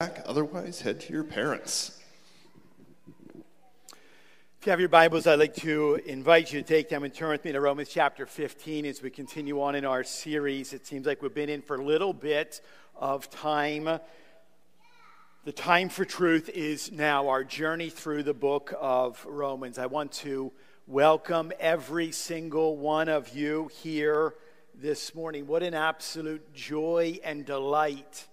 back. Otherwise, head to your parents. If you have your Bibles, I'd like to invite you to take them and turn with me to Romans chapter 15 as we continue on in our series. It seems like we've been in for a little bit of time. The time for truth is now our journey through the book of Romans. I want to welcome every single one of you here this morning. What an absolute joy and delight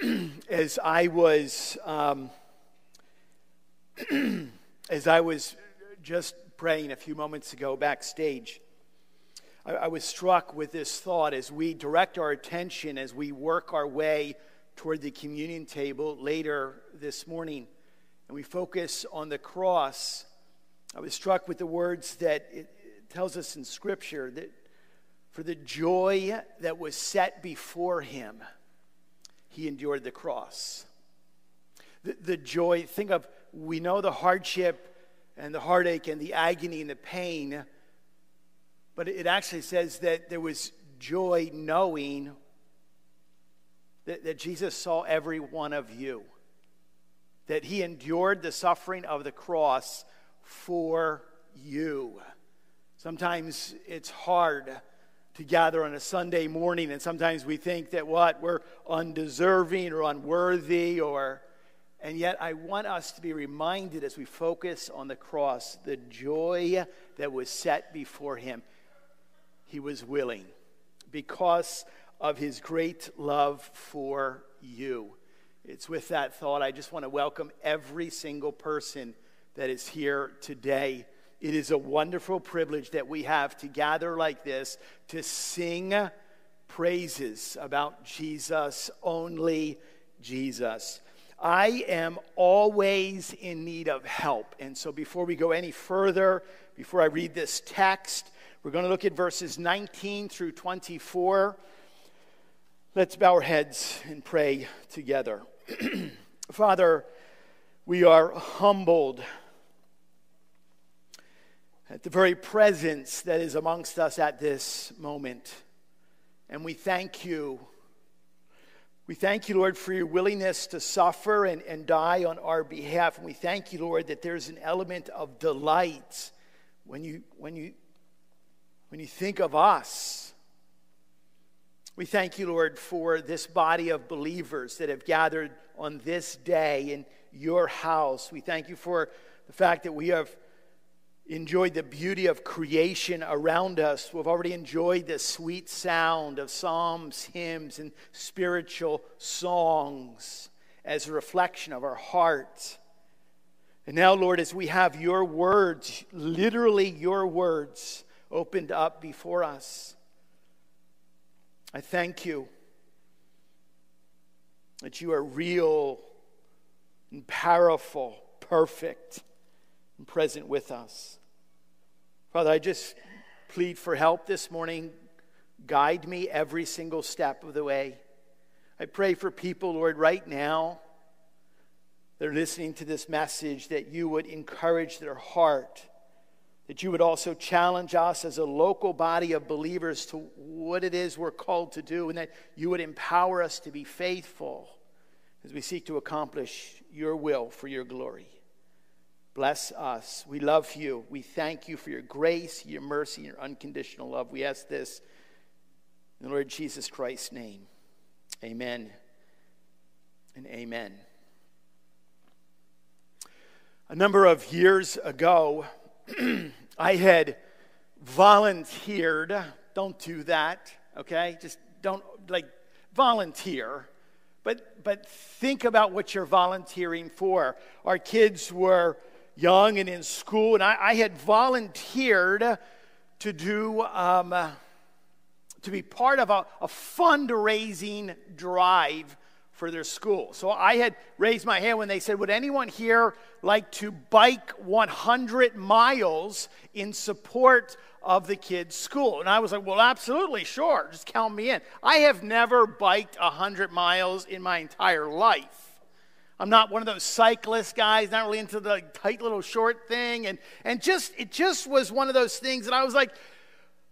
as I was um, as I was just praying a few moments ago backstage, I, I was struck with this thought as we direct our attention as we work our way toward the communion table later this morning, and we focus on the cross. I was struck with the words that it tells us in Scripture that for the joy that was set before him he endured the cross. The, the joy, think of, we know the hardship and the heartache and the agony and the pain, but it actually says that there was joy knowing that, that Jesus saw every one of you, that he endured the suffering of the cross for you. Sometimes it's hard to gather on a Sunday morning, and sometimes we think that what? We're undeserving or unworthy, or. And yet, I want us to be reminded as we focus on the cross the joy that was set before him. He was willing because of his great love for you. It's with that thought I just want to welcome every single person that is here today it is a wonderful privilege that we have to gather like this to sing praises about Jesus, only Jesus. I am always in need of help. And so before we go any further, before I read this text, we're going to look at verses 19 through 24. Let's bow our heads and pray together. Father, we are humbled at the very presence that is amongst us at this moment. And we thank you. We thank you, Lord, for your willingness to suffer and, and die on our behalf. And we thank you, Lord, that there's an element of delight when you, when you, when you think of us. We thank you, Lord, for this body of believers that have gathered on this day in your house. We thank you for the fact that we have enjoyed the beauty of creation around us. We've already enjoyed the sweet sound of psalms, hymns, and spiritual songs as a reflection of our heart. And now, Lord, as we have your words, literally your words, opened up before us, I thank you that you are real and powerful, perfect and present with us. Father, I just plead for help this morning. Guide me every single step of the way. I pray for people, Lord, right now that are listening to this message that you would encourage their heart, that you would also challenge us as a local body of believers to what it is we're called to do, and that you would empower us to be faithful as we seek to accomplish your will for your glory. Bless us. We love you. We thank you for your grace, your mercy, your unconditional love. We ask this in the Lord Jesus Christ's name. Amen and amen. A number of years ago, I had volunteered. Don't do that, okay? Just don't, like, volunteer. But, but think about what you're volunteering for. Our kids were young and in school, and I, I had volunteered to do um, to be part of a, a fundraising drive for their school. So I had raised my hand when they said, Would anyone here like to bike 100 miles in support of the kids' school? And I was like, Well, absolutely, sure, just count me in. I have never biked 100 miles in my entire life. I'm not one of those cyclist guys, not really into the tight little short thing. And, and just, it just was one of those things that I was like,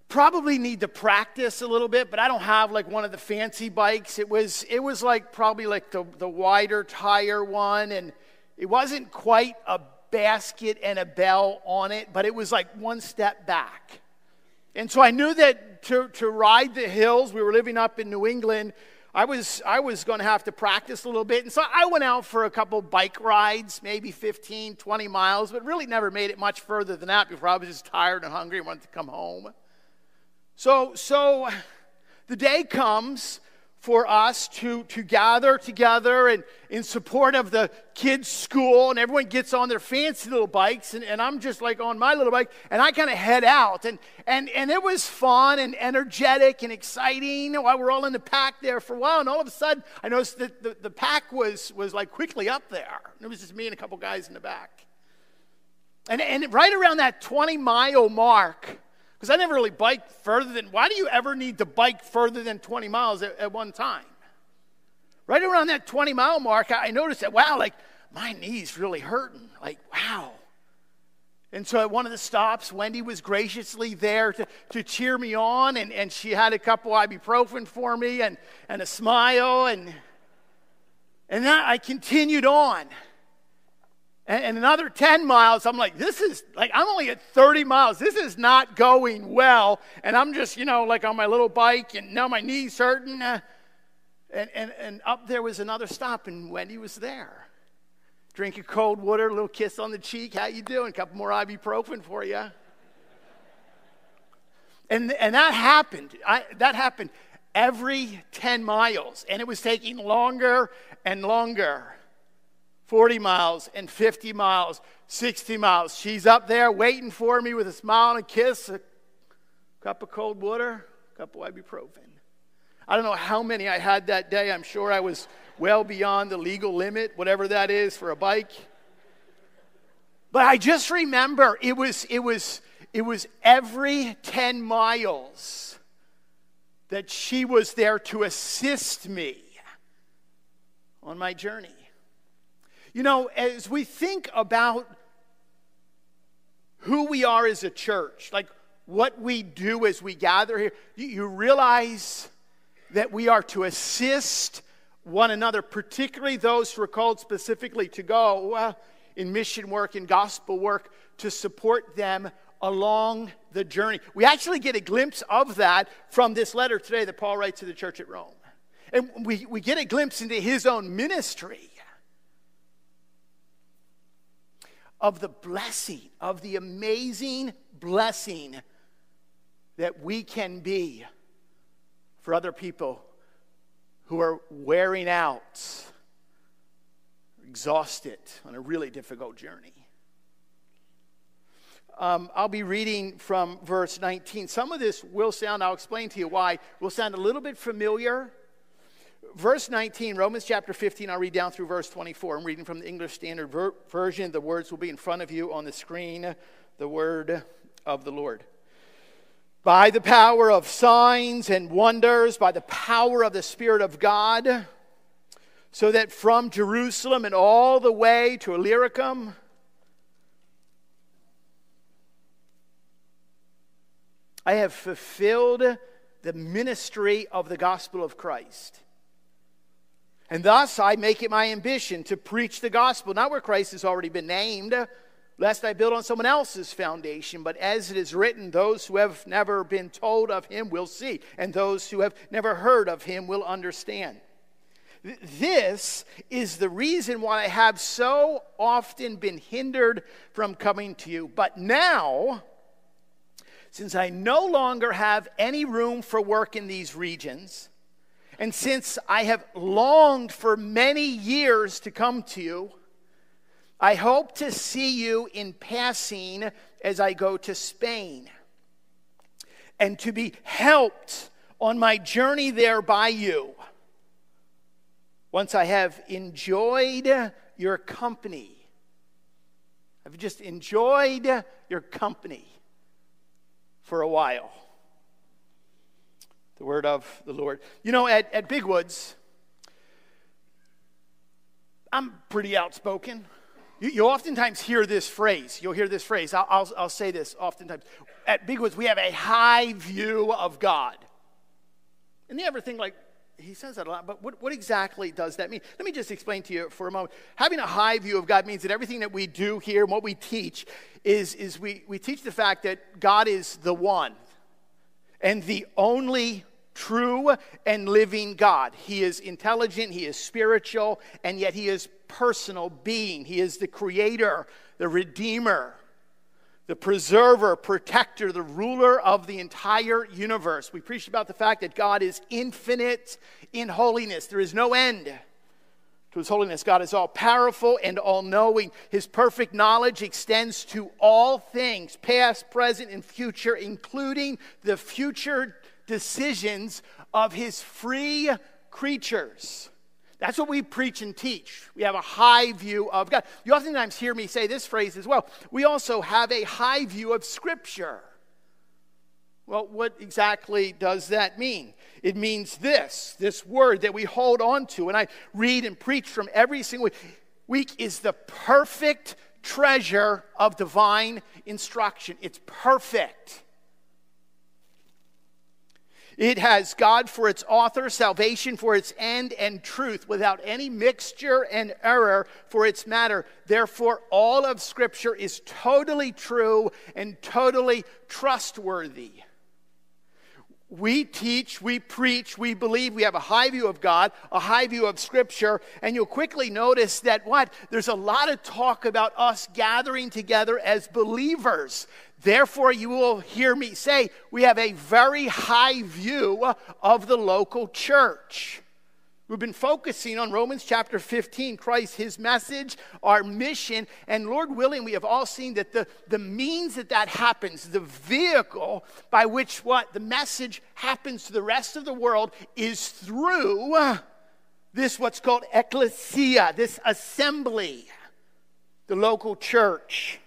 probably need to practice a little bit, but I don't have like one of the fancy bikes. It was it was like probably like the, the wider tire one, and it wasn't quite a basket and a bell on it, but it was like one step back. And so I knew that to, to ride the hills, we were living up in New England, I was, I was going to have to practice a little bit. And so I went out for a couple bike rides, maybe 15, 20 miles, but really never made it much further than that before I was just tired and hungry and wanted to come home. So, so the day comes for us to, to gather together and in support of the kids' school, and everyone gets on their fancy little bikes, and, and I'm just like on my little bike, and I kind of head out. And, and, and it was fun and energetic and exciting while we're all in the pack there for a while, and all of a sudden I noticed that the, the pack was, was like quickly up there. And it was just me and a couple guys in the back. And, and right around that 20 mile mark, because I never really biked further than, why do you ever need to bike further than 20 miles at, at one time? Right around that 20 mile mark, I noticed that, wow, like my knee's really hurting. Like, wow. And so at one of the stops, Wendy was graciously there to, to cheer me on, and, and she had a couple ibuprofen for me and, and a smile. And, and then I continued on. And, and another 10 miles, I'm like, this is like, I'm only at 30 miles. This is not going well. And I'm just, you know, like on my little bike, and now my knee's hurting. Uh, and, and, and up there was another stop, and Wendy was there. Drink a cold water, a little kiss on the cheek. How you doing? A couple more ibuprofen for you. And, and that happened. I, that happened every 10 miles, and it was taking longer and longer. 40 miles and 50 miles, 60 miles. She's up there waiting for me with a smile and a kiss, a cup of cold water, a cup of ibuprofen. I don't know how many I had that day. I'm sure I was well beyond the legal limit, whatever that is for a bike. But I just remember it was, it was, it was every 10 miles that she was there to assist me on my journey. You know, as we think about who we are as a church, like what we do as we gather here, you, realize that we are to assist one another, particularly those who are called specifically to go in mission work and gospel work, to support them along the journey. We actually get a glimpse of that from this letter today that Paul writes to the church at Rome. And we, we get a glimpse into his own ministry. Of the blessing, of the amazing blessing that we can be for other people who are wearing out, exhausted on a really difficult journey. Um, I'll be reading from verse 19. Some of this will sound, I'll explain to you why, will sound a little bit familiar verse 19, Romans chapter 15, I'll read down through verse 24. I'm reading from the English Standard Ver- Version. The words will be in front of you on the screen. The word of the Lord. By the power of signs and wonders, by the power of the Spirit of God, so that from Jerusalem and all the way to Illyricum, I have fulfilled the ministry of the gospel of Christ. And thus I make it my ambition to preach the gospel, not where Christ has already been named, lest I build on someone else's foundation. But as it is written, those who have never been told of him will see, and those who have never heard of him will understand. This is the reason why I have so often been hindered from coming to you. But now, since I no longer have any room for work in these regions, and since I have longed for many years to come to you, I hope to see you in passing as I go to Spain, and to be helped on my journey there by you. Once I have enjoyed your company, I've just enjoyed your company for a while the word of the Lord. You know, at, at Big Woods, I'm pretty outspoken. You, you oftentimes hear this phrase. You'll hear this phrase. I'll, I'll, I'll say this oftentimes. At Big Woods, we have a high view of God. And you ever think, like, he says that a lot, but what, what exactly does that mean? Let me just explain to you for a moment. Having a high view of God means that everything that we do here and what we teach is, is we, we teach the fact that God is the one and the only true and living God. He is intelligent, He is spiritual, and yet He is personal being. He is the creator, the redeemer, the preserver, protector, the ruler of the entire universe. We preach about the fact that God is infinite in holiness, there is no end to his holiness. God is all powerful and all knowing. His perfect knowledge extends to all things, past, present, and future, including the future decisions of his free creatures. That's what we preach and teach. We have a high view of God. You oftentimes hear me say this phrase as well. We also have a high view of Scripture. Well, what exactly does that mean? It means this this word that we hold on to, and I read and preach from every single week, is the perfect treasure of divine instruction. It's perfect. It has God for its author, salvation for its end, and truth without any mixture and error for its matter. Therefore, all of Scripture is totally true and totally trustworthy. We teach, we preach, we believe, we have a high view of God, a high view of Scripture, and you'll quickly notice that what? There's a lot of talk about us gathering together as believers. Therefore, you will hear me say we have a very high view of the local church. We've been focusing on Romans chapter 15, Christ, his message, our mission, and Lord willing, we have all seen that the, the means that that happens, the vehicle by which what the message happens to the rest of the world is through this what's called ecclesia, this assembly, the local church.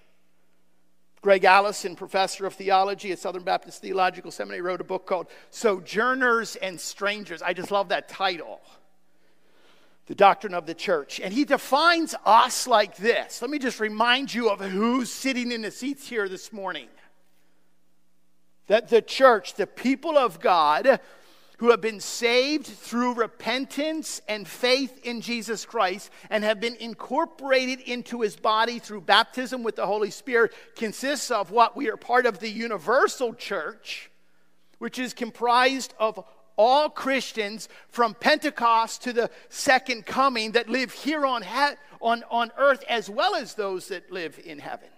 Greg Allison, professor of theology at Southern Baptist Theological Seminary, wrote a book called Sojourners and Strangers. I just love that title. The doctrine of the church. And he defines us like this. Let me just remind you of who's sitting in the seats here this morning. That the church, the people of God, who have been saved through repentance and faith in Jesus Christ and have been incorporated into his body through baptism with the Holy Spirit consists of what we are part of the universal church, which is comprised of all Christians from Pentecost to the second coming that live here on, on, on earth as well as those that live in heaven.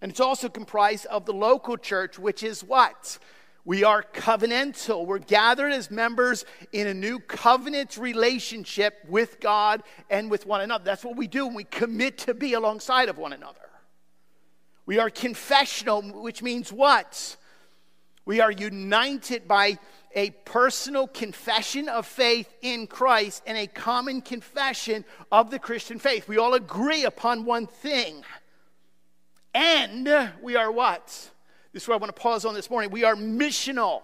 And it's also comprised of the local church, which is what? We are covenantal. We're gathered as members in a new covenant relationship with God and with one another. That's what we do when we commit to be alongside of one another. We are confessional, which means what? We are united by a personal confession of faith in Christ and a common confession of the Christian faith. We all agree upon one thing. And we are what? This is where I want to pause on this morning. We are missional.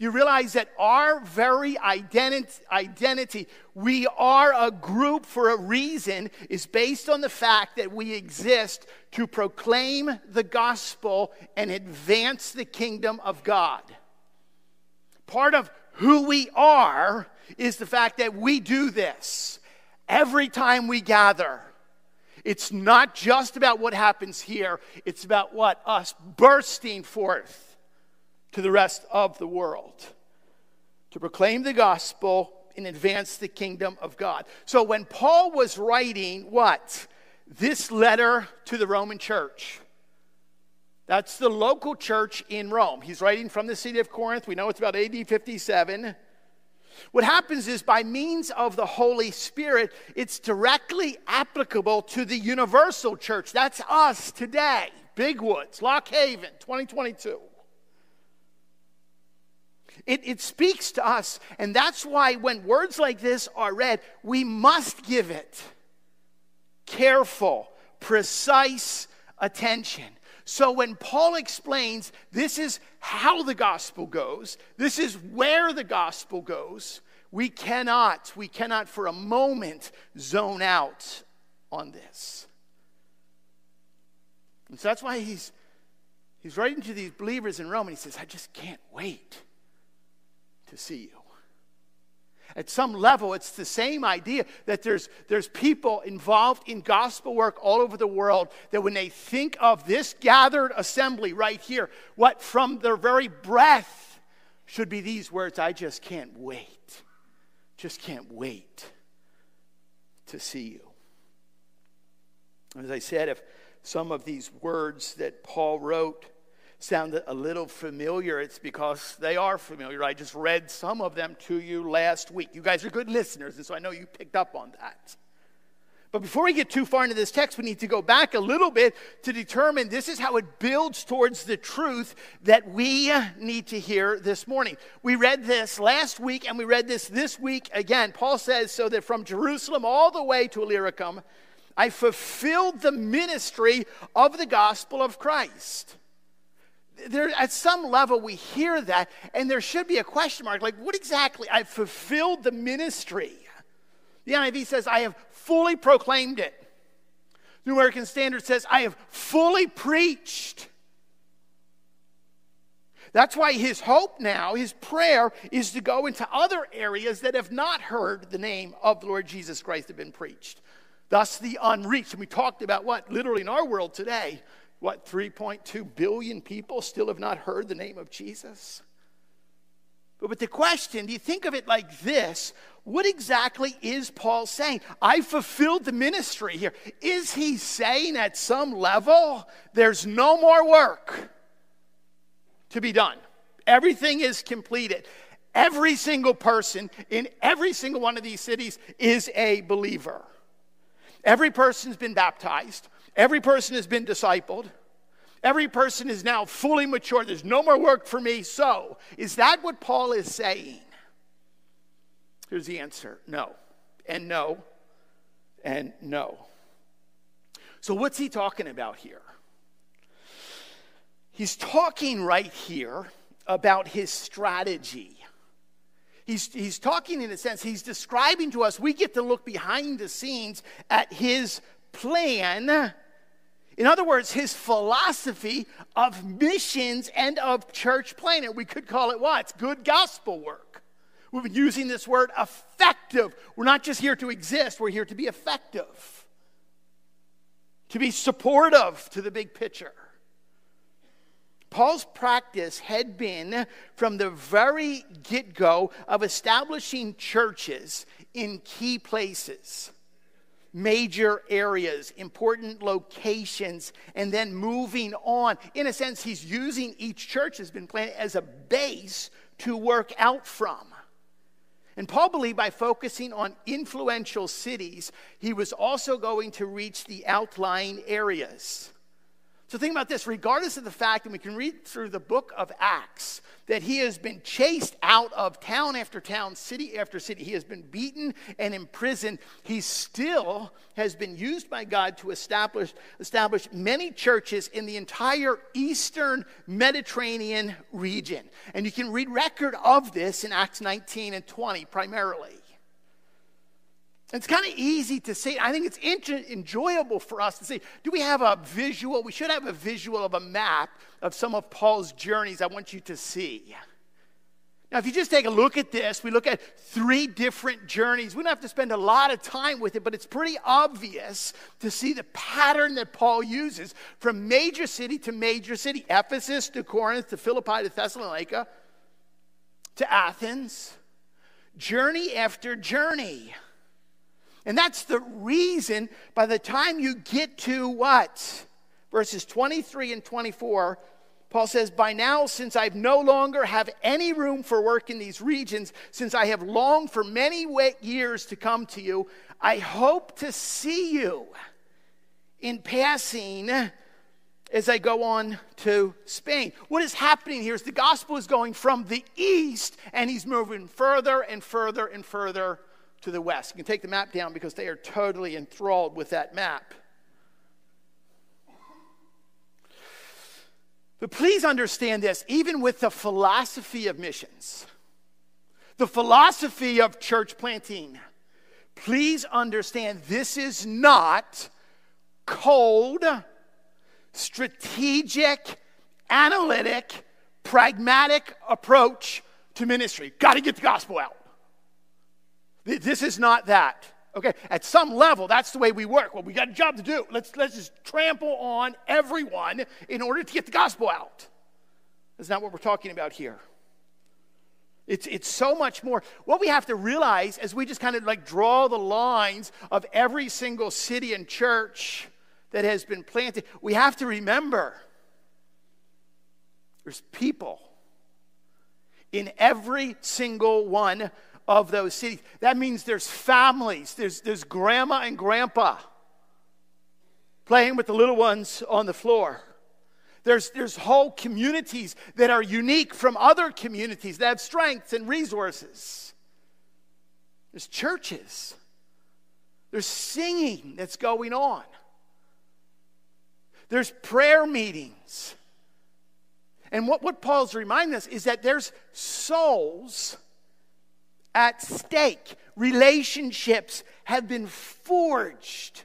You realize that our very identi- identity, we are a group for a reason, is based on the fact that we exist to proclaim the gospel and advance the kingdom of God. Part of who we are is the fact that we do this every time we gather. It's not just about what happens here, it's about what? Us bursting forth to the rest of the world to proclaim the gospel and advance the kingdom of God. So when Paul was writing what? This letter to the Roman church. That's the local church in Rome. He's writing from the city of Corinth. We know it's about AD 57. What happens is, by means of the Holy Spirit, it's directly applicable to the universal church. That's us today, Big Woods, Lock Haven, 2022. It, it speaks to us, and that's why when words like this are read, we must give it careful, precise attention. So when Paul explains this is how the gospel goes, this is where the gospel goes, we cannot, we cannot for a moment zone out on this. And so that's why he's, he's writing to these believers in Rome and he says, I just can't wait to see you. At some level, it's the same idea that there's, there's people involved in gospel work all over the world that when they think of this gathered assembly right here, what from their very breath should be these words I just can't wait. Just can't wait to see you. As I said, if some of these words that Paul wrote sound a little familiar, it's because they are familiar. I just read some of them to you last week. You guys are good listeners, and so I know you picked up on that. But before we get too far into this text, we need to go back a little bit to determine this is how it builds towards the truth that we need to hear this morning. We read this last week and we read this this week again. Paul says, So that from Jerusalem all the way to Illyricum, I fulfilled the ministry of the gospel of Christ there, at some level, we hear that, and there should be a question mark like, what exactly? I've fulfilled the ministry. The NIV says, I have fully proclaimed it. The American Standard says, I have fully preached. That's why his hope now, his prayer, is to go into other areas that have not heard the name of the Lord Jesus Christ have been preached. Thus, the unreached. And we talked about what? Literally in our world today, what, 3.2 billion people still have not heard the name of Jesus? But, with the question, do you think of it like this? What exactly is Paul saying? I fulfilled the ministry here. Is he saying at some level there's no more work to be done? Everything is completed. Every single person in every single one of these cities is a believer. Every person's been baptized. Every person has been discipled. Every person is now fully mature. There's no more work for me. So, is that what Paul is saying? Here's the answer no, and no, and no. So, what's he talking about here? He's talking right here about his strategy. He's, he's talking in a sense, he's describing to us, we get to look behind the scenes at his plan. In other words, his philosophy of missions and of church planting. We could call it what? It's good gospel work. We've been using this word effective. We're not just here to exist, we're here to be effective, to be supportive to the big picture. Paul's practice had been from the very get go of establishing churches in key places major areas, important locations, and then moving on. In a sense, he's using each church has been planted as a base to work out from. And Paul believed by focusing on influential cities, he was also going to reach the outlying areas. So think about this regardless of the fact, and we can read through the book of Acts, that he has been chased out of town after town, city after city. He has been beaten and imprisoned. He still has been used by God to establish, establish many churches in the entire eastern Mediterranean region. And you can read record of this in Acts 19 and 20 primarily. It's kind of easy to see. I think it's enjoyable for us to see. Do we have a visual? We should have a visual of a map of some of Paul's journeys I want you to see. Now, if you just take a look at this, we look at three different journeys. We don't have to spend a lot of time with it, but it's pretty obvious to see the pattern that Paul uses from major city to major city Ephesus to Corinth to Philippi to Thessalonica to Athens, journey after journey. And that's the reason by the time you get to what? Verses 23 and 24, Paul says, By now, since I no longer have any room for work in these regions, since I have longed for many wet years to come to you, I hope to see you in passing as I go on to Spain. What is happening here is the gospel is going from the east and he's moving further and further and further to the west. You can take the map down because they are totally enthralled with that map. But please understand this even with the philosophy of missions, the philosophy of church planting, Please understand this is not cold, strategic, analytic, pragmatic approach to ministry. Got to get the gospel out. This is not that. Okay, at some level, that's the way we work. Well, we got a job to do. Let's, let's just trample on everyone in order to get the gospel out. That's not what we're talking about here. It's, it's so much more. What we have to realize as we just kind of like draw the lines of every single city and church that has been planted, we have to remember there's people in every single one of those cities. That means there's families, there's, there's grandma and grandpa playing with the little ones on the floor. There's, there's whole communities that are unique from other communities that have strengths and resources. There's churches. There's singing that's going on. There's prayer meetings. And what, what Paul's reminding us is that there's souls at stake. Relationships have been forged.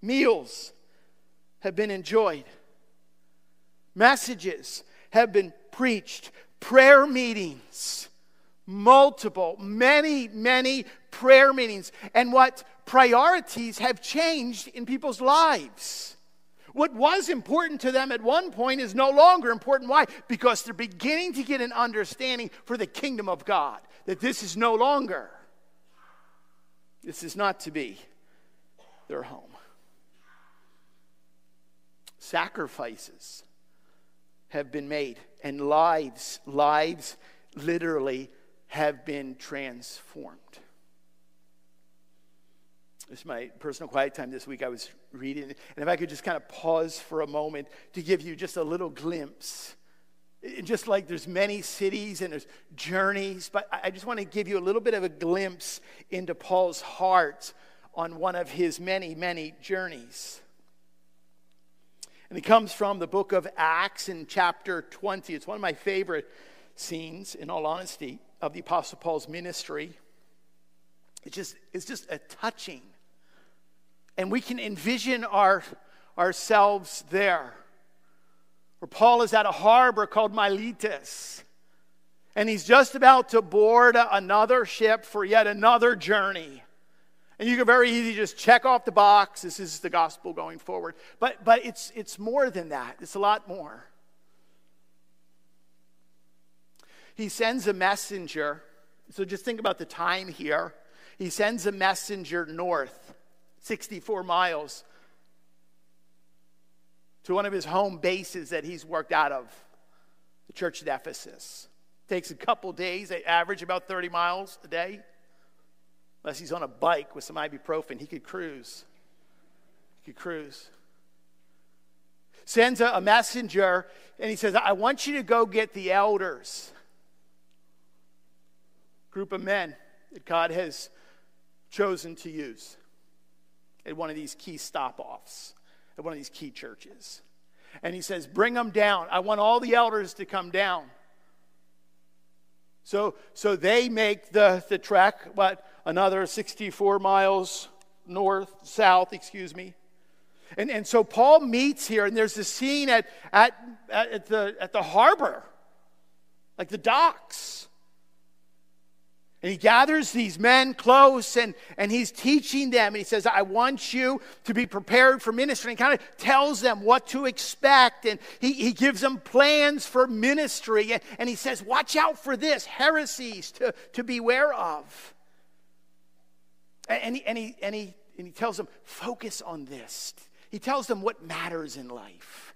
Meals have been enjoyed. Messages have been preached. Prayer meetings, multiple, many, many prayer meetings. And what priorities have changed in people's lives. What was important to them at one point is no longer important. Why? Because they're beginning to get an understanding for the kingdom of God that this is no longer, this is not to be their home. Sacrifices have been made, and lives, lives literally have been transformed. It's my personal quiet time this week. I was reading, and if I could just kind of pause for a moment to give you just a little glimpse. Just like there's many cities and there's journeys, but I just want to give you a little bit of a glimpse into Paul's heart on one of his many, many journeys. And it comes from the book of Acts in chapter 20. It's one of my favorite scenes, in all honesty, of the Apostle Paul's ministry. It's just, it's just a touching and we can envision our, ourselves there. Where Paul is at a harbor called Miletus. And he's just about to board another ship for yet another journey. And you can very easily just check off the box. This is the gospel going forward. But, but it's, it's more than that, it's a lot more. He sends a messenger. So just think about the time here. He sends a messenger north 64 miles to one of his home bases that he's worked out of, the church at Ephesus. Takes a couple days, they average about 30 miles a day. Unless he's on a bike with some ibuprofen, he could cruise. He could cruise. Sends a, a messenger and he says, I want you to go get the elders, group of men that God has chosen to use at one of these key stop offs, at one of these key churches. And he says, Bring them down. I want all the elders to come down. So, so they make the, the trek, what, another 64 miles north, south, excuse me. And, and so Paul meets here, and there's a scene at, at, at, the, at the harbor, like the docks. And he gathers these men close and, and he's teaching them. And he says, I want you to be prepared for ministry. And kind of tells them what to expect. And he, he gives them plans for ministry. And, and he says, Watch out for this heresies to, to beware of. And he, and, he, and, he, and he tells them, Focus on this. He tells them what matters in life.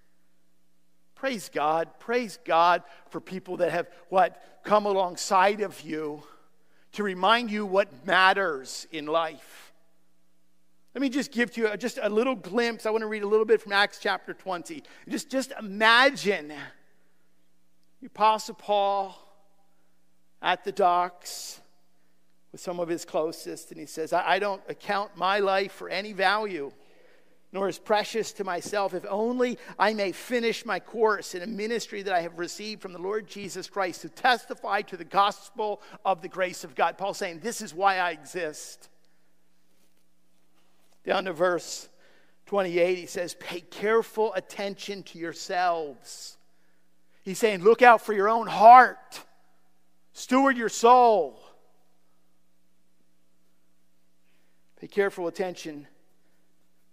Praise God. Praise God for people that have what? Come alongside of you to remind you what matters in life. Let me just give to you just a little glimpse. I want to read a little bit from Acts chapter 20. Just, just imagine the Apostle Paul at the docks with some of his closest, and he says, I, I don't account my life for any value nor is precious to myself, if only I may finish my course in a ministry that I have received from the Lord Jesus Christ to testify to the gospel of the grace of God. Paul's saying, This is why I exist. Down to verse 28, he says, Pay careful attention to yourselves. He's saying, Look out for your own heart, steward your soul. Pay careful attention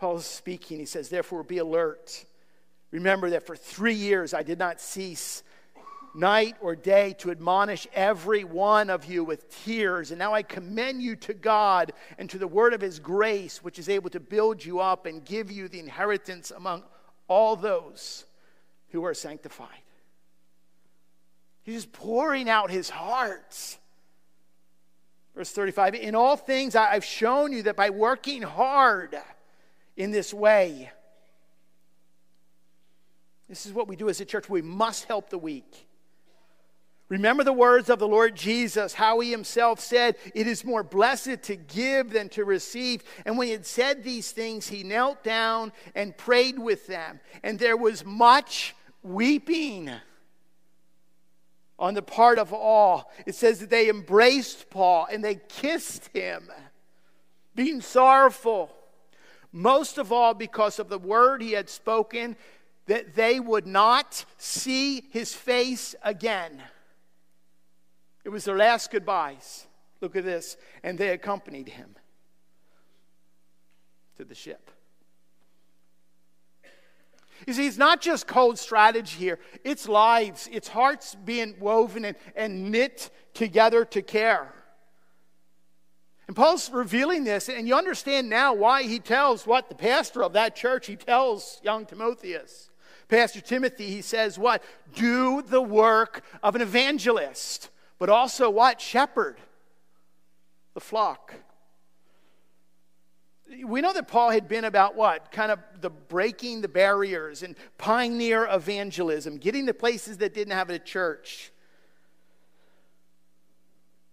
Paul is speaking. He says, Therefore, be alert. Remember that for three years I did not cease night or day to admonish every one of you with tears. And now I commend you to God and to the word of his grace, which is able to build you up and give you the inheritance among all those who are sanctified. He's just pouring out his heart. Verse 35 In all things I've shown you that by working hard, in this way. This is what we do as a church. We must help the weak. Remember the words of the Lord Jesus, how he himself said, It is more blessed to give than to receive. And when he had said these things, he knelt down and prayed with them. And there was much weeping on the part of all. It says that they embraced Paul and they kissed him, being sorrowful most of all because of the word he had spoken that they would not see his face again. It was their last goodbyes. Look at this. And they accompanied him to the ship. You see, it's not just cold strategy here, it's lives, it's hearts being woven and, and knit together to care. And Paul's revealing this, and you understand now why he tells what the pastor of that church, he tells young Timotheus. Pastor Timothy, he says, What? Do the work of an evangelist, but also what? Shepherd the flock. We know that Paul had been about what? Kind of the breaking the barriers and pioneer evangelism, getting to places that didn't have a church.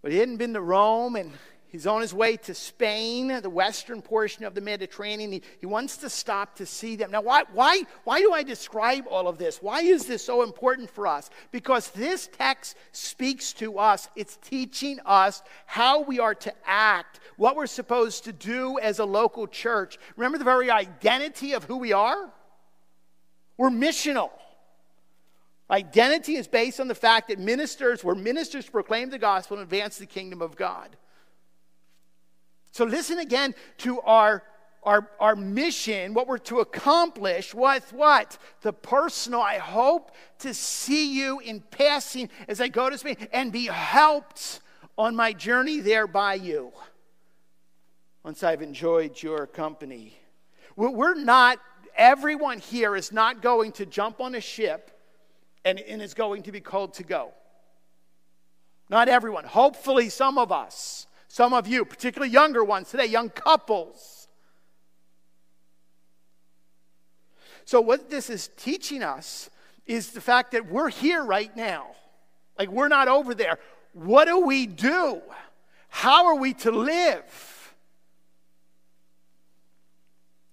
But he hadn't been to Rome and He's on his way to Spain, the western portion of the Mediterranean. He, he wants to stop to see them. Now, why, why, why do I describe all of this? Why is this so important for us? Because this text speaks to us, it's teaching us how we are to act, what we're supposed to do as a local church. Remember the very identity of who we are? We're missional. Identity is based on the fact that ministers, we're ministers to proclaim the gospel and advance the kingdom of God. So listen again to our, our, our mission, what we're to accomplish with what? The personal. I hope to see you in passing as I go to Spain and be helped on my journey there by you once I've enjoyed your company. We're not, everyone here is not going to jump on a ship and, and is going to be called to go. Not everyone. Hopefully, some of us. Some of you, particularly younger ones today, young couples. So, what this is teaching us is the fact that we're here right now. Like, we're not over there. What do we do? How are we to live?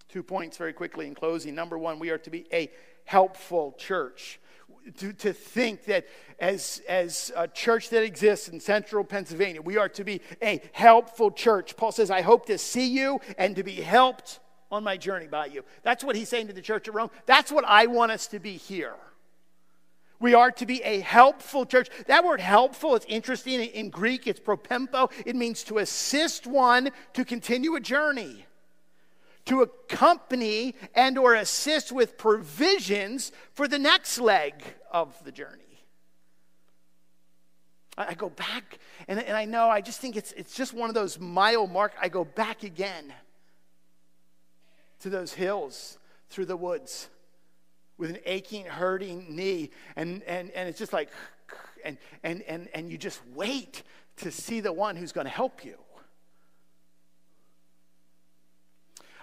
Two points very quickly in closing. Number one, we are to be a helpful church to, to think that as, as a church that exists in central Pennsylvania, we are to be a helpful church. Paul says, I hope to see you and to be helped on my journey by you. That's what he's saying to the church at Rome. That's what I want us to be here. We are to be a helpful church. That word helpful, it's interesting. In Greek, it's propempo. It means to assist one to continue a journey to accompany and or assist with provisions for the next leg of the journey. I, go back, and, and I know, I just think it's, it's just one of those mile mark. I go back again to those hills through the woods with an aching, hurting knee, and, and, and it's just like, and, and, and, and you just wait to see the one who's going to help you.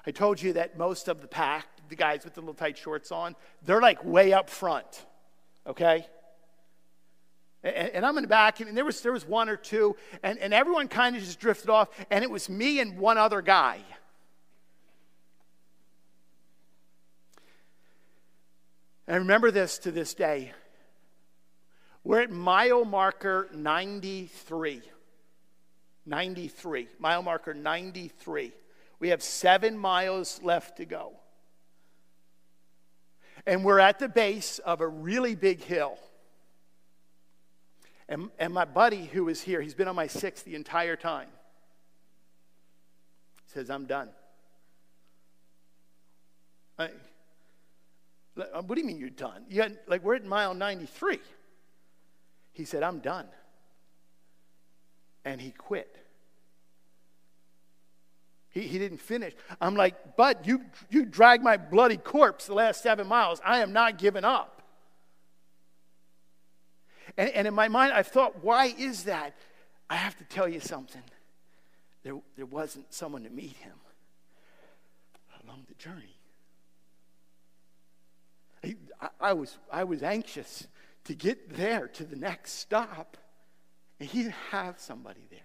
I told you that most of the pack, the guys with the little tight shorts on, they're like way up front, okay? And, and I'm in the back, and there was, there was one or two, and, and everyone kind of just drifted off, and it was me and one other guy. And I remember this to this day. We're at mile marker 93. 93. Mile marker 93. We have seven miles left to go. And we're at the base of a really big hill. And, and my buddy who is here, he's been on my six the entire time, says, I'm done. I, uh, what do you mean you're done? You had, like, we're at mile 93. He said, I'm done. And he quit. He, he didn't finish. I'm like, Bud, you, you dragged my bloody corpse the last seven miles. I am not giving up. And, and in my mind, I've thought, why is that? I have to tell you something. There, there wasn't someone to meet him along the journey. I, I, was, I was anxious to get there to the next stop, and he didn't have somebody there.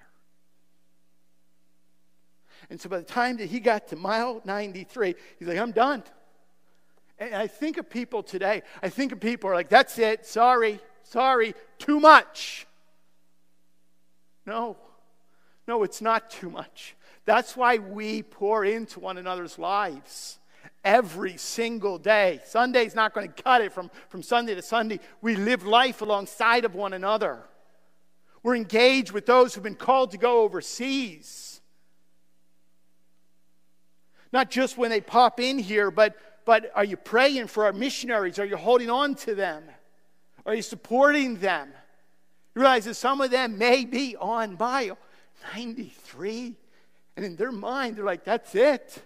And so by the time that he got to mile 93, he's like, I'm done. And I think of people today, I think of people are like, that's it, sorry, sorry, too much. No, no, it's not too much. That's why we pour into one another's lives every single day. Sunday's not going to cut it from, from Sunday to Sunday. We live life alongside of one another. We're engaged with those who've been called to go overseas. Not just when they pop in here, but, but are you praying for our missionaries? Are you holding on to them? Are you supporting them? You realize that some of them may be on bio 93, and in their mind, they're like, that's it.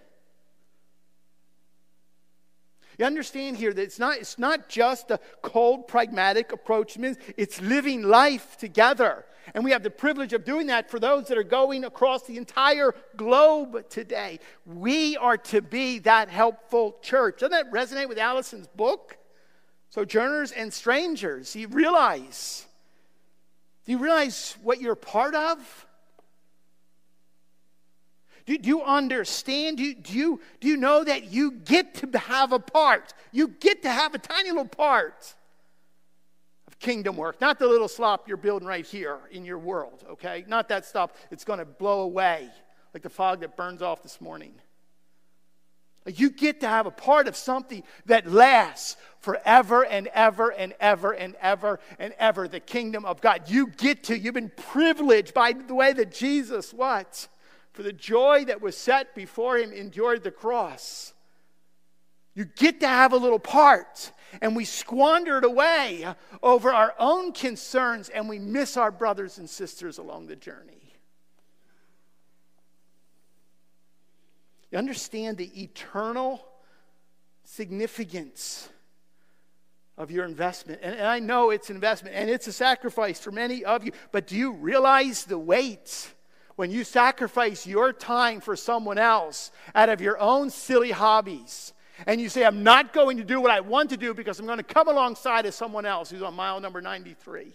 You understand here that it's not, it's not just a cold, pragmatic approach, it's living life together. And we have the privilege of doing that for those that are going across the entire globe today. We are to be that helpful church. Doesn't that resonate with Allison's book? Sojourners and strangers. You realize? Do you realize what you're part of? Do, do you understand? Do you, do, you, do you know that you get to have a part? You get to have a tiny little part kingdom work. Not the little slop you're building right here in your world, okay? Not that stuff that's going to blow away like the fog that burns off this morning. You get to have a part of something that lasts forever and ever and ever and ever and ever the kingdom of God. You get to, you've been privileged by the way that Jesus, what? for the joy that was set before him, endured the cross. You get to have a little part, and we squander it away over our own concerns, and we miss our brothers and sisters along the journey. You understand the eternal significance of your investment. And, and I know it's an investment and it's a sacrifice for many of you, but do you realize the weight? when you sacrifice your time for someone else out of your own silly hobbies, and you say, I'm not going to do what I want to do because I'm going to come alongside of someone else who's on mile number 93.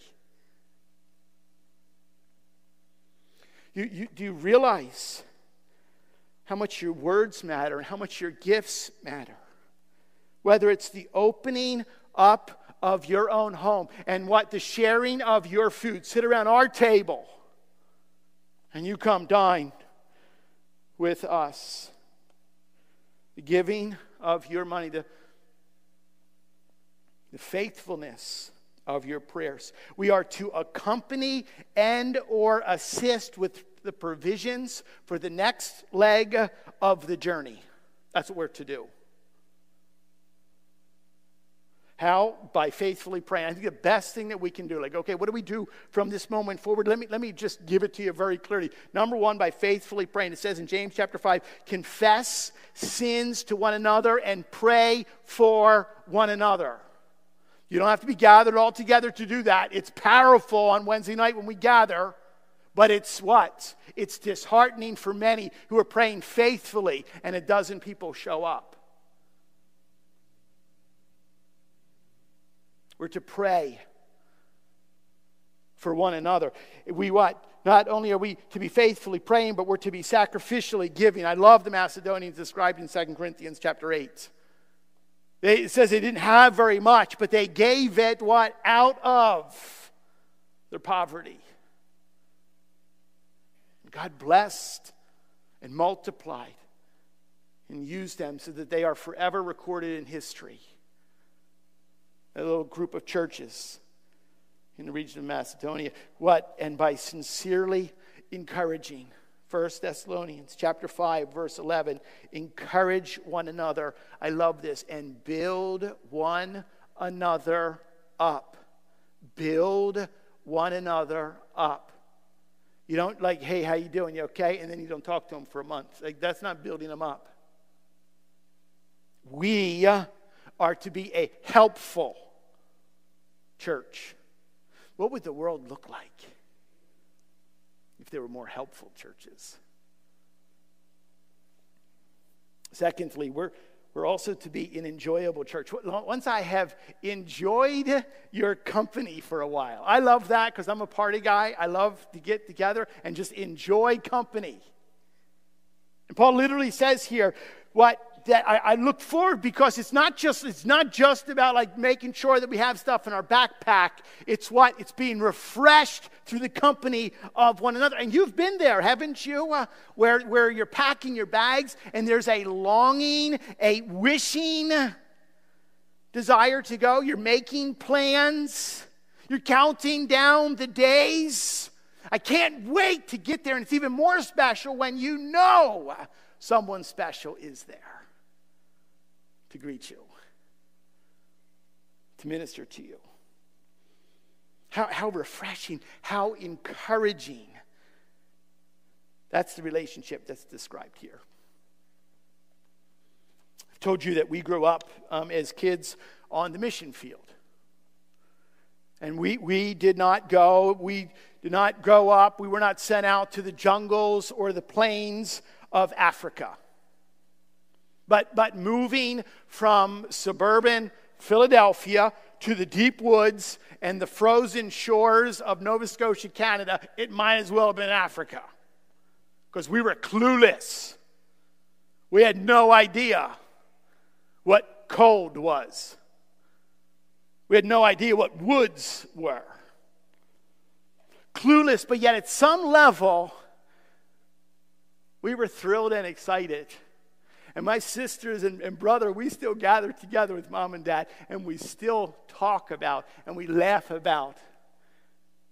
You, you, do you realize how much your words matter and how much your gifts matter? Whether it's the opening up of your own home and what the sharing of your food, sit around our table and you come dine with us. The giving of your money, the, the faithfulness of your prayers. We are to accompany and or assist with the provisions for the next leg of the journey. That's what we're to do. How? By faithfully praying. I think the best thing that we can do, like, okay, what do we do from this moment forward? Let me, let me just give it to you very clearly. Number one, by faithfully praying. It says in James chapter 5 confess sins to one another and pray for one another. You don't have to be gathered all together to do that. It's powerful on Wednesday night when we gather, but it's what? It's disheartening for many who are praying faithfully and a dozen people show up. We're to pray for one another. We what? Not only are we to be faithfully praying, but we're to be sacrificially giving. I love the Macedonians described in 2 Corinthians chapter 8. They, it says they didn't have very much, but they gave it what? Out of their poverty. God blessed and multiplied and used them so that they are forever recorded in history a little group of churches in the region of Macedonia. What? And by sincerely encouraging. 1 Thessalonians chapter 5 verse 11 encourage one another I love this and build one another up build one another up you don't like hey how you doing you okay and then you don't talk to them for a month like that's not building them up we are to be a helpful church, what would the world look like if there were more helpful churches? Secondly, we're, we're also to be an enjoyable church. Once I have enjoyed your company for a while, I love that because I'm a party guy. I love to get together and just enjoy company. And Paul literally says here, what that I, I, look forward because it's not just it's not just about like making sure that we have stuff in our backpack. It's what it's being refreshed through the company of one another. And you've been there, haven't you? Uh, where where you're packing your bags and there's a longing, a wishing desire to go. You're making plans. You're counting down the days. I can't wait to get there. And it's even more special when you know someone special is there to greet you, to minister to you. How, how refreshing, how encouraging. That's the relationship that's described here. I've told you that we grew up um, as kids on the mission field. And we, we did not go, we did not grow up, we were not sent out to the jungles or the plains of Africa. But, but moving from suburban Philadelphia to the deep woods and the frozen shores of Nova Scotia, Canada, it might as well have been Africa because we were clueless. We had no idea what cold was. We had no idea what woods were. Clueless, but yet at some level, we were thrilled and excited and my sisters and, and brother, we still gather together with mom and dad, and we still talk about and we laugh about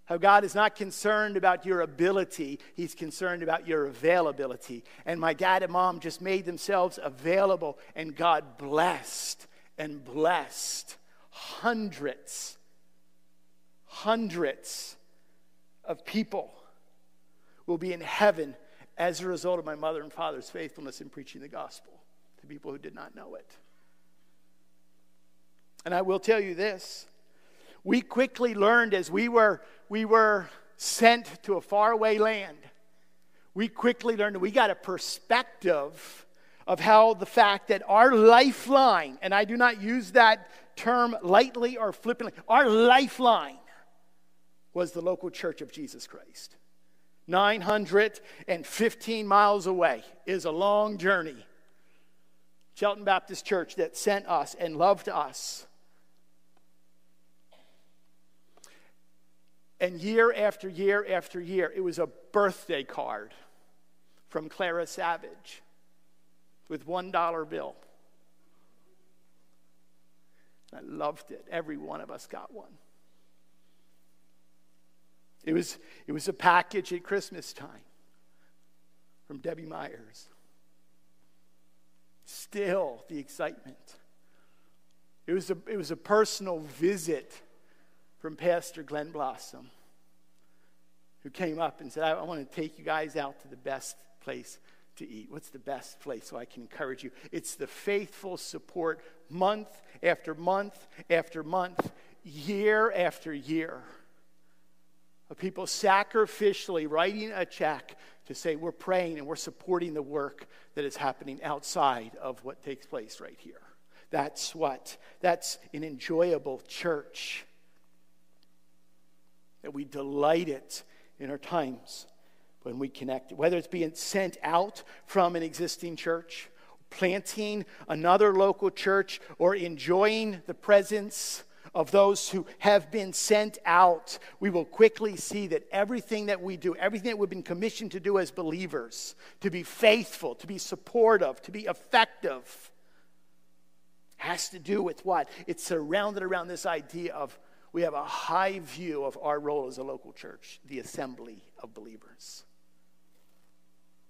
how God is not concerned about your ability, He's concerned about your availability. And my dad and mom just made themselves available, and God blessed and blessed hundreds, hundreds of people will be in heaven as a result of my mother and father's faithfulness in preaching the gospel to people who did not know it. And I will tell you this we quickly learned as we were, we were sent to a faraway land, we quickly learned that we got a perspective of how the fact that our lifeline, and I do not use that term lightly or flippantly, our lifeline was the local church of Jesus Christ. 915 miles away is a long journey. Shelton Baptist Church that sent us and loved us. And year after year after year, it was a birthday card from Clara Savage with $1 bill. I loved it. Every one of us got one. It was, it was a package at Christmas time from Debbie Myers. Still the excitement. It was a, it was a personal visit from Pastor Glenn Blossom, who came up and said, I, I want to take you guys out to the best place to eat. What's the best place so I can encourage you? It's the faithful support month after month after month, year after year of people sacrificially writing a check to say we're praying and we're supporting the work that is happening outside of what takes place right here. That's what? That's an enjoyable church. That we delight it in our times when we connect, whether it's being sent out from an existing church, planting another local church, or enjoying the presence of those who have been sent out, we will quickly see that everything that we do, everything that we've been commissioned to do as believers, to be faithful, to be supportive, to be effective, has to do with what? It's surrounded around this idea of we have a high view of our role as a local church, the assembly of believers.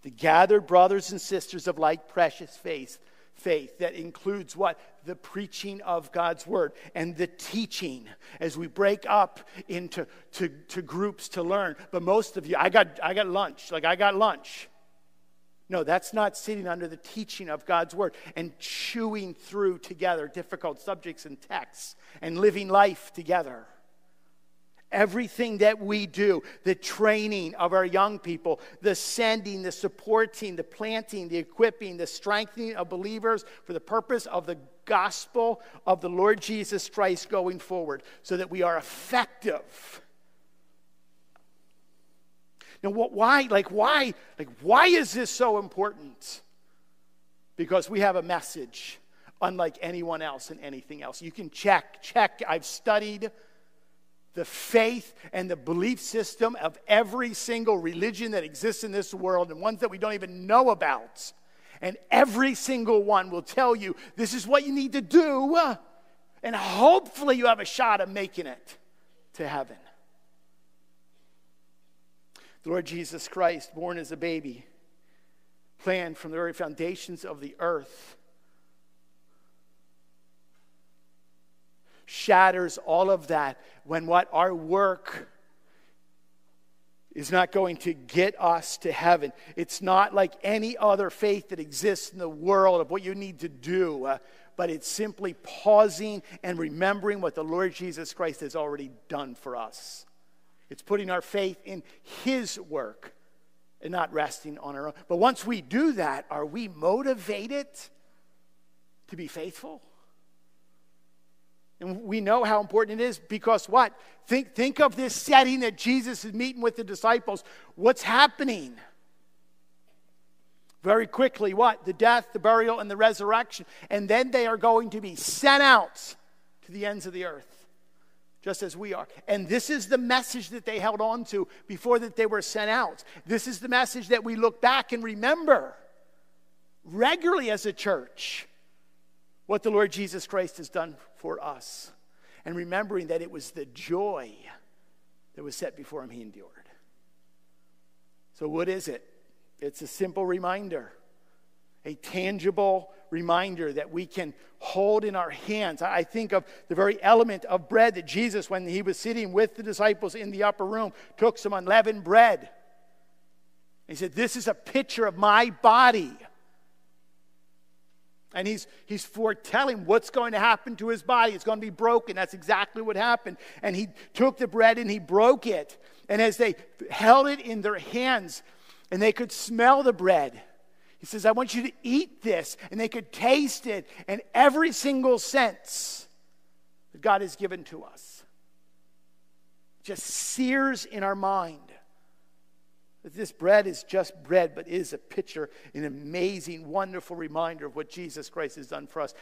The gathered brothers and sisters of like precious faith faith that includes what? The preaching of God's word and the teaching as we break up into to, to groups to learn. But most of you, I got, I got lunch. Like, I got lunch. No, that's not sitting under the teaching of God's word and chewing through together difficult subjects and texts and living life together. Everything that we do, the training of our young people, the sending, the supporting, the planting, the equipping, the strengthening of believers for the purpose of the gospel of the Lord Jesus Christ going forward, so that we are effective. Now, what, why? Like, why? Like, why is this so important? Because we have a message unlike anyone else and anything else. You can check, check. I've studied the faith and the belief system of every single religion that exists in this world and ones that we don't even know about. And every single one will tell you this is what you need to do, uh, and hopefully you have a shot of making it to heaven. The Lord Jesus Christ, born as a baby, planned from the very foundations of the earth shatters all of that when what our work is not going to get us to heaven. It's not like any other faith that exists in the world of what you need to do, uh, but it's simply pausing and remembering what the Lord Jesus Christ has already done for us. It's putting our faith in His work and not resting on our own. But once we do that, are we motivated to be faithful? And we know how important it is because what? Think, think of this setting that Jesus is meeting with the disciples. What's happening? Very quickly, what? The death, the burial, and the resurrection. And then they are going to be sent out to the ends of the earth, just as we are. And this is the message that they held on to before that they were sent out. This is the message that we look back and remember regularly as a church what the Lord Jesus Christ has done for us. And remembering that it was the joy that was set before him he endured. So, what is it? It's a simple reminder, a tangible reminder that we can hold in our hands. I think of the very element of bread that Jesus, when he was sitting with the disciples in the upper room, took some unleavened bread. He said, This is a picture of my body and he's, he's foretelling what's going to happen to his body. It's going to be broken. That's exactly what happened. And he took the bread and he broke it. And as they held it in their hands and they could smell the bread, he says, I want you to eat this. And they could taste it and every single sense that God has given to us just sears in our mind this bread is just bread, but is a picture, an amazing, wonderful reminder of what Jesus Christ has done for us.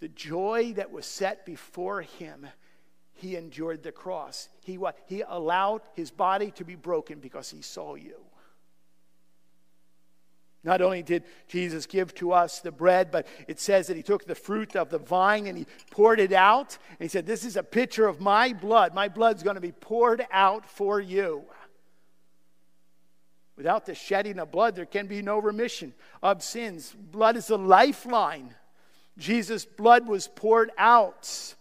The joy that was set before him, he endured the cross. He, he allowed his body to be broken because he saw you. Not only did Jesus give to us the bread, but it says that he took the fruit of the vine and he poured it out. And he said, This is a picture of my blood. My blood's going to be poured out for you. Without the shedding of blood, there can be no remission of sins. Blood is the lifeline Jesus' blood was poured out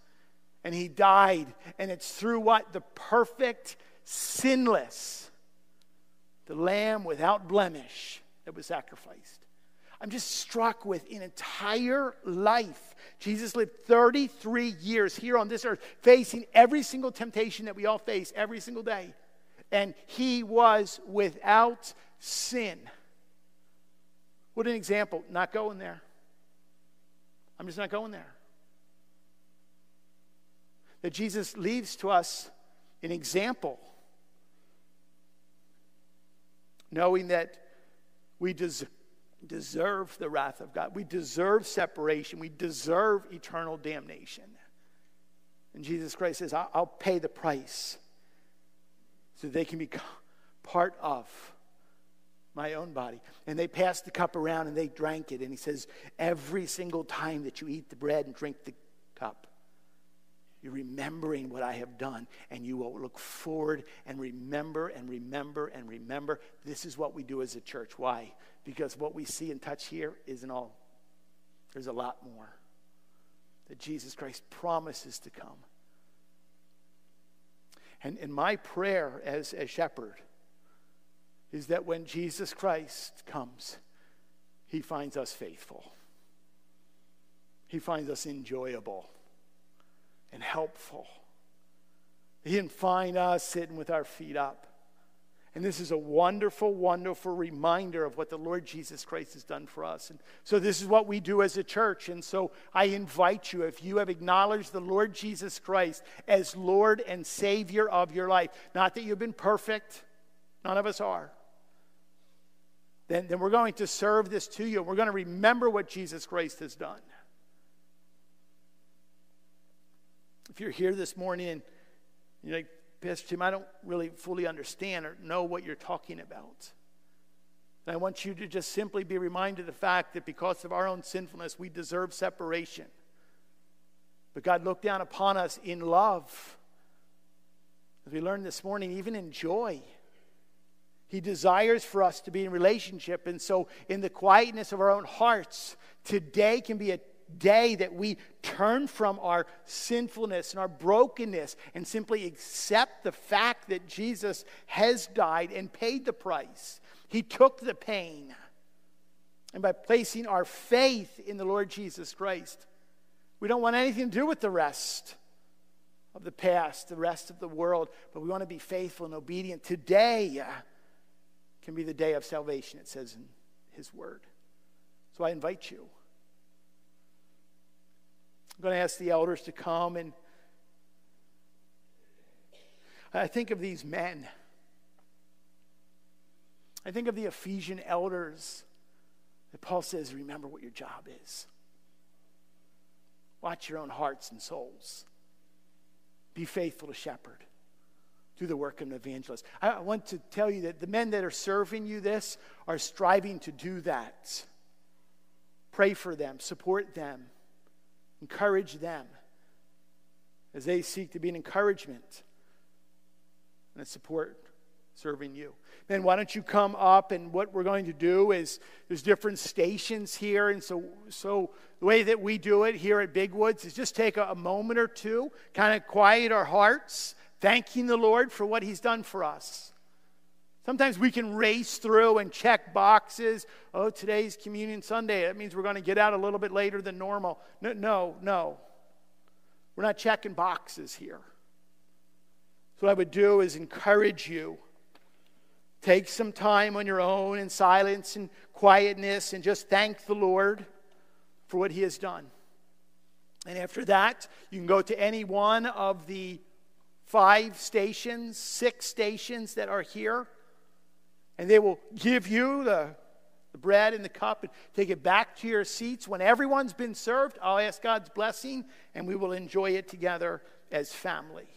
and he died. And it's through what? The perfect, sinless, the lamb without blemish that was sacrificed. I'm just struck with an entire life. Jesus lived 33 years here on this earth, facing every single temptation that we all face every single day. And he was without sin. What an example. Not going there. I'm just not going there. That Jesus leaves to us an example, knowing that we des- deserve the wrath of God. We deserve separation. We deserve eternal damnation. And Jesus Christ says, I'll, I'll pay the price so they can be part of my own body. And they passed the cup around and they drank it. And he says, Every single time that you eat the bread and drink the cup, you're remembering what I have done. And you will look forward and remember and remember and remember. This is what we do as a church. Why? Because what we see and touch here isn't all, there's a lot more that Jesus Christ promises to come. And, and my prayer as a shepherd is that when Jesus Christ comes, he finds us faithful. He finds us enjoyable and helpful. He didn't find us sitting with our feet up. And this is a wonderful, wonderful reminder of what the Lord Jesus Christ has done for us. And so, this is what we do as a church. And so, I invite you, if you have acknowledged the Lord Jesus Christ as Lord and Savior of your life, not that you've been perfect, none of us are, then, then we're going to serve this to you. We're going to remember what Jesus Christ has done. If you're here this morning you're like, Pastor Tim, I don't really fully understand or know what you're talking about. And I want you to just simply be reminded of the fact that because of our own sinfulness, we deserve separation. But God looked down upon us in love. As we learned this morning, even in joy. He desires for us to be in relationship. And so, in the quietness of our own hearts, today can be a day that we turn from our sinfulness and our brokenness and simply accept the fact that Jesus has died and paid the price. He took the pain. And by placing our faith in the Lord Jesus Christ, we don't want anything to do with the rest of the past, the rest of the world, but we want to be faithful and obedient. Today uh, can be the day of salvation, it says in His Word. So I invite you. I'm going to ask the elders to come and I think of these men. I think of the Ephesian elders that Paul says, remember what your job is. Watch your own hearts and souls. Be faithful to shepherd. Do the work of an evangelist. I want to tell you that the men that are serving you this are striving to do that. Pray for them, support them. Encourage them as they seek to be an encouragement and a support serving you. Then why don't you come up and what we're going to do is there's different stations here and so so the way that we do it here at Big Woods is just take a, a moment or two, kind of quiet our hearts, thanking the Lord for what he's done for us. Sometimes we can race through and check boxes. Oh, today's Communion Sunday. That means we're going to get out a little bit later than normal. No, no, no. We're not checking boxes here. So, what I would do is encourage you. Take some time on your own in silence and quietness and just thank the Lord for what He has done. And after that, you can go to any one of the five stations, six stations that are here and they will give you the, the bread and the cup and take it back to your seats. When everyone's been served, I'll ask God's blessing, and we will enjoy it together as family.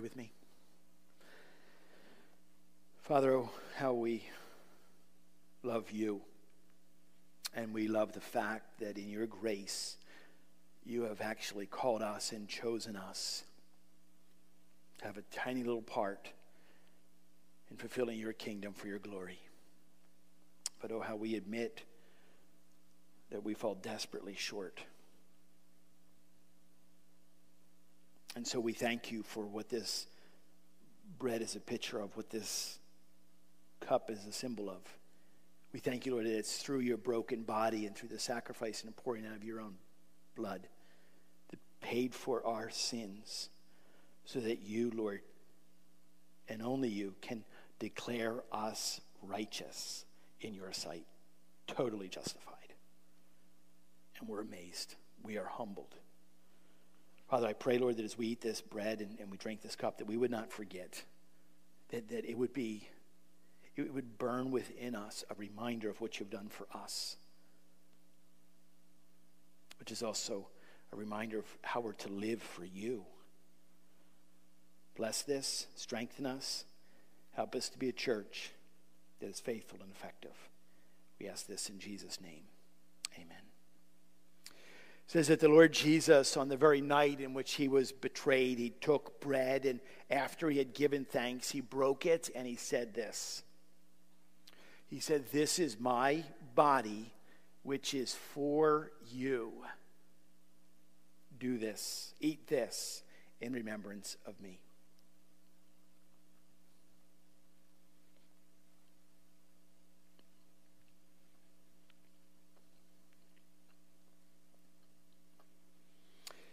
Pray with me? Father, oh, how we love you. And we love the fact that in your grace, you have actually called us and chosen us to have a tiny little part in fulfilling your kingdom for your glory. But oh, how we admit that we fall desperately short. And so we thank you for what this bread is a picture of, what this cup is a symbol of. We thank you, Lord, that it's through your broken body and through the sacrifice and pouring out of your own blood that paid for our sins so that you, Lord, and only you can declare us righteous in your sight, totally justified. And we're amazed. We are humbled. Father, I pray, Lord, that as we eat this bread and, and we drink this cup, that we would not forget, that, that it would be it would burn within us a reminder of what you've done for us, which is also a reminder of how we're to live for you. Bless this, strengthen us, help us to be a church that is faithful and effective. We ask this in Jesus' name. Amen. Says that the Lord Jesus, on the very night in which he was betrayed, he took bread, and after he had given thanks, he broke it and he said this. He said, This is my body, which is for you. Do this, eat this in remembrance of me.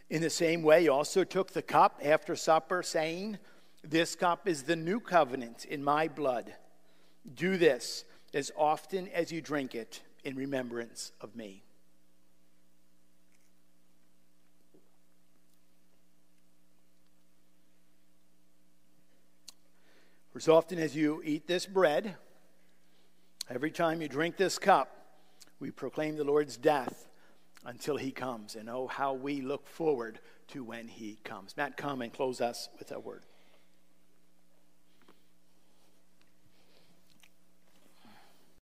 In the same way, he also took the cup after supper, saying, This cup is the new covenant in my blood. Do this as often as you drink it in remembrance of me. For as often as you eat this bread, every time you drink this cup, we proclaim the Lord's death until he comes. And oh, how we look forward to when he comes. Matt, come and close us with a word.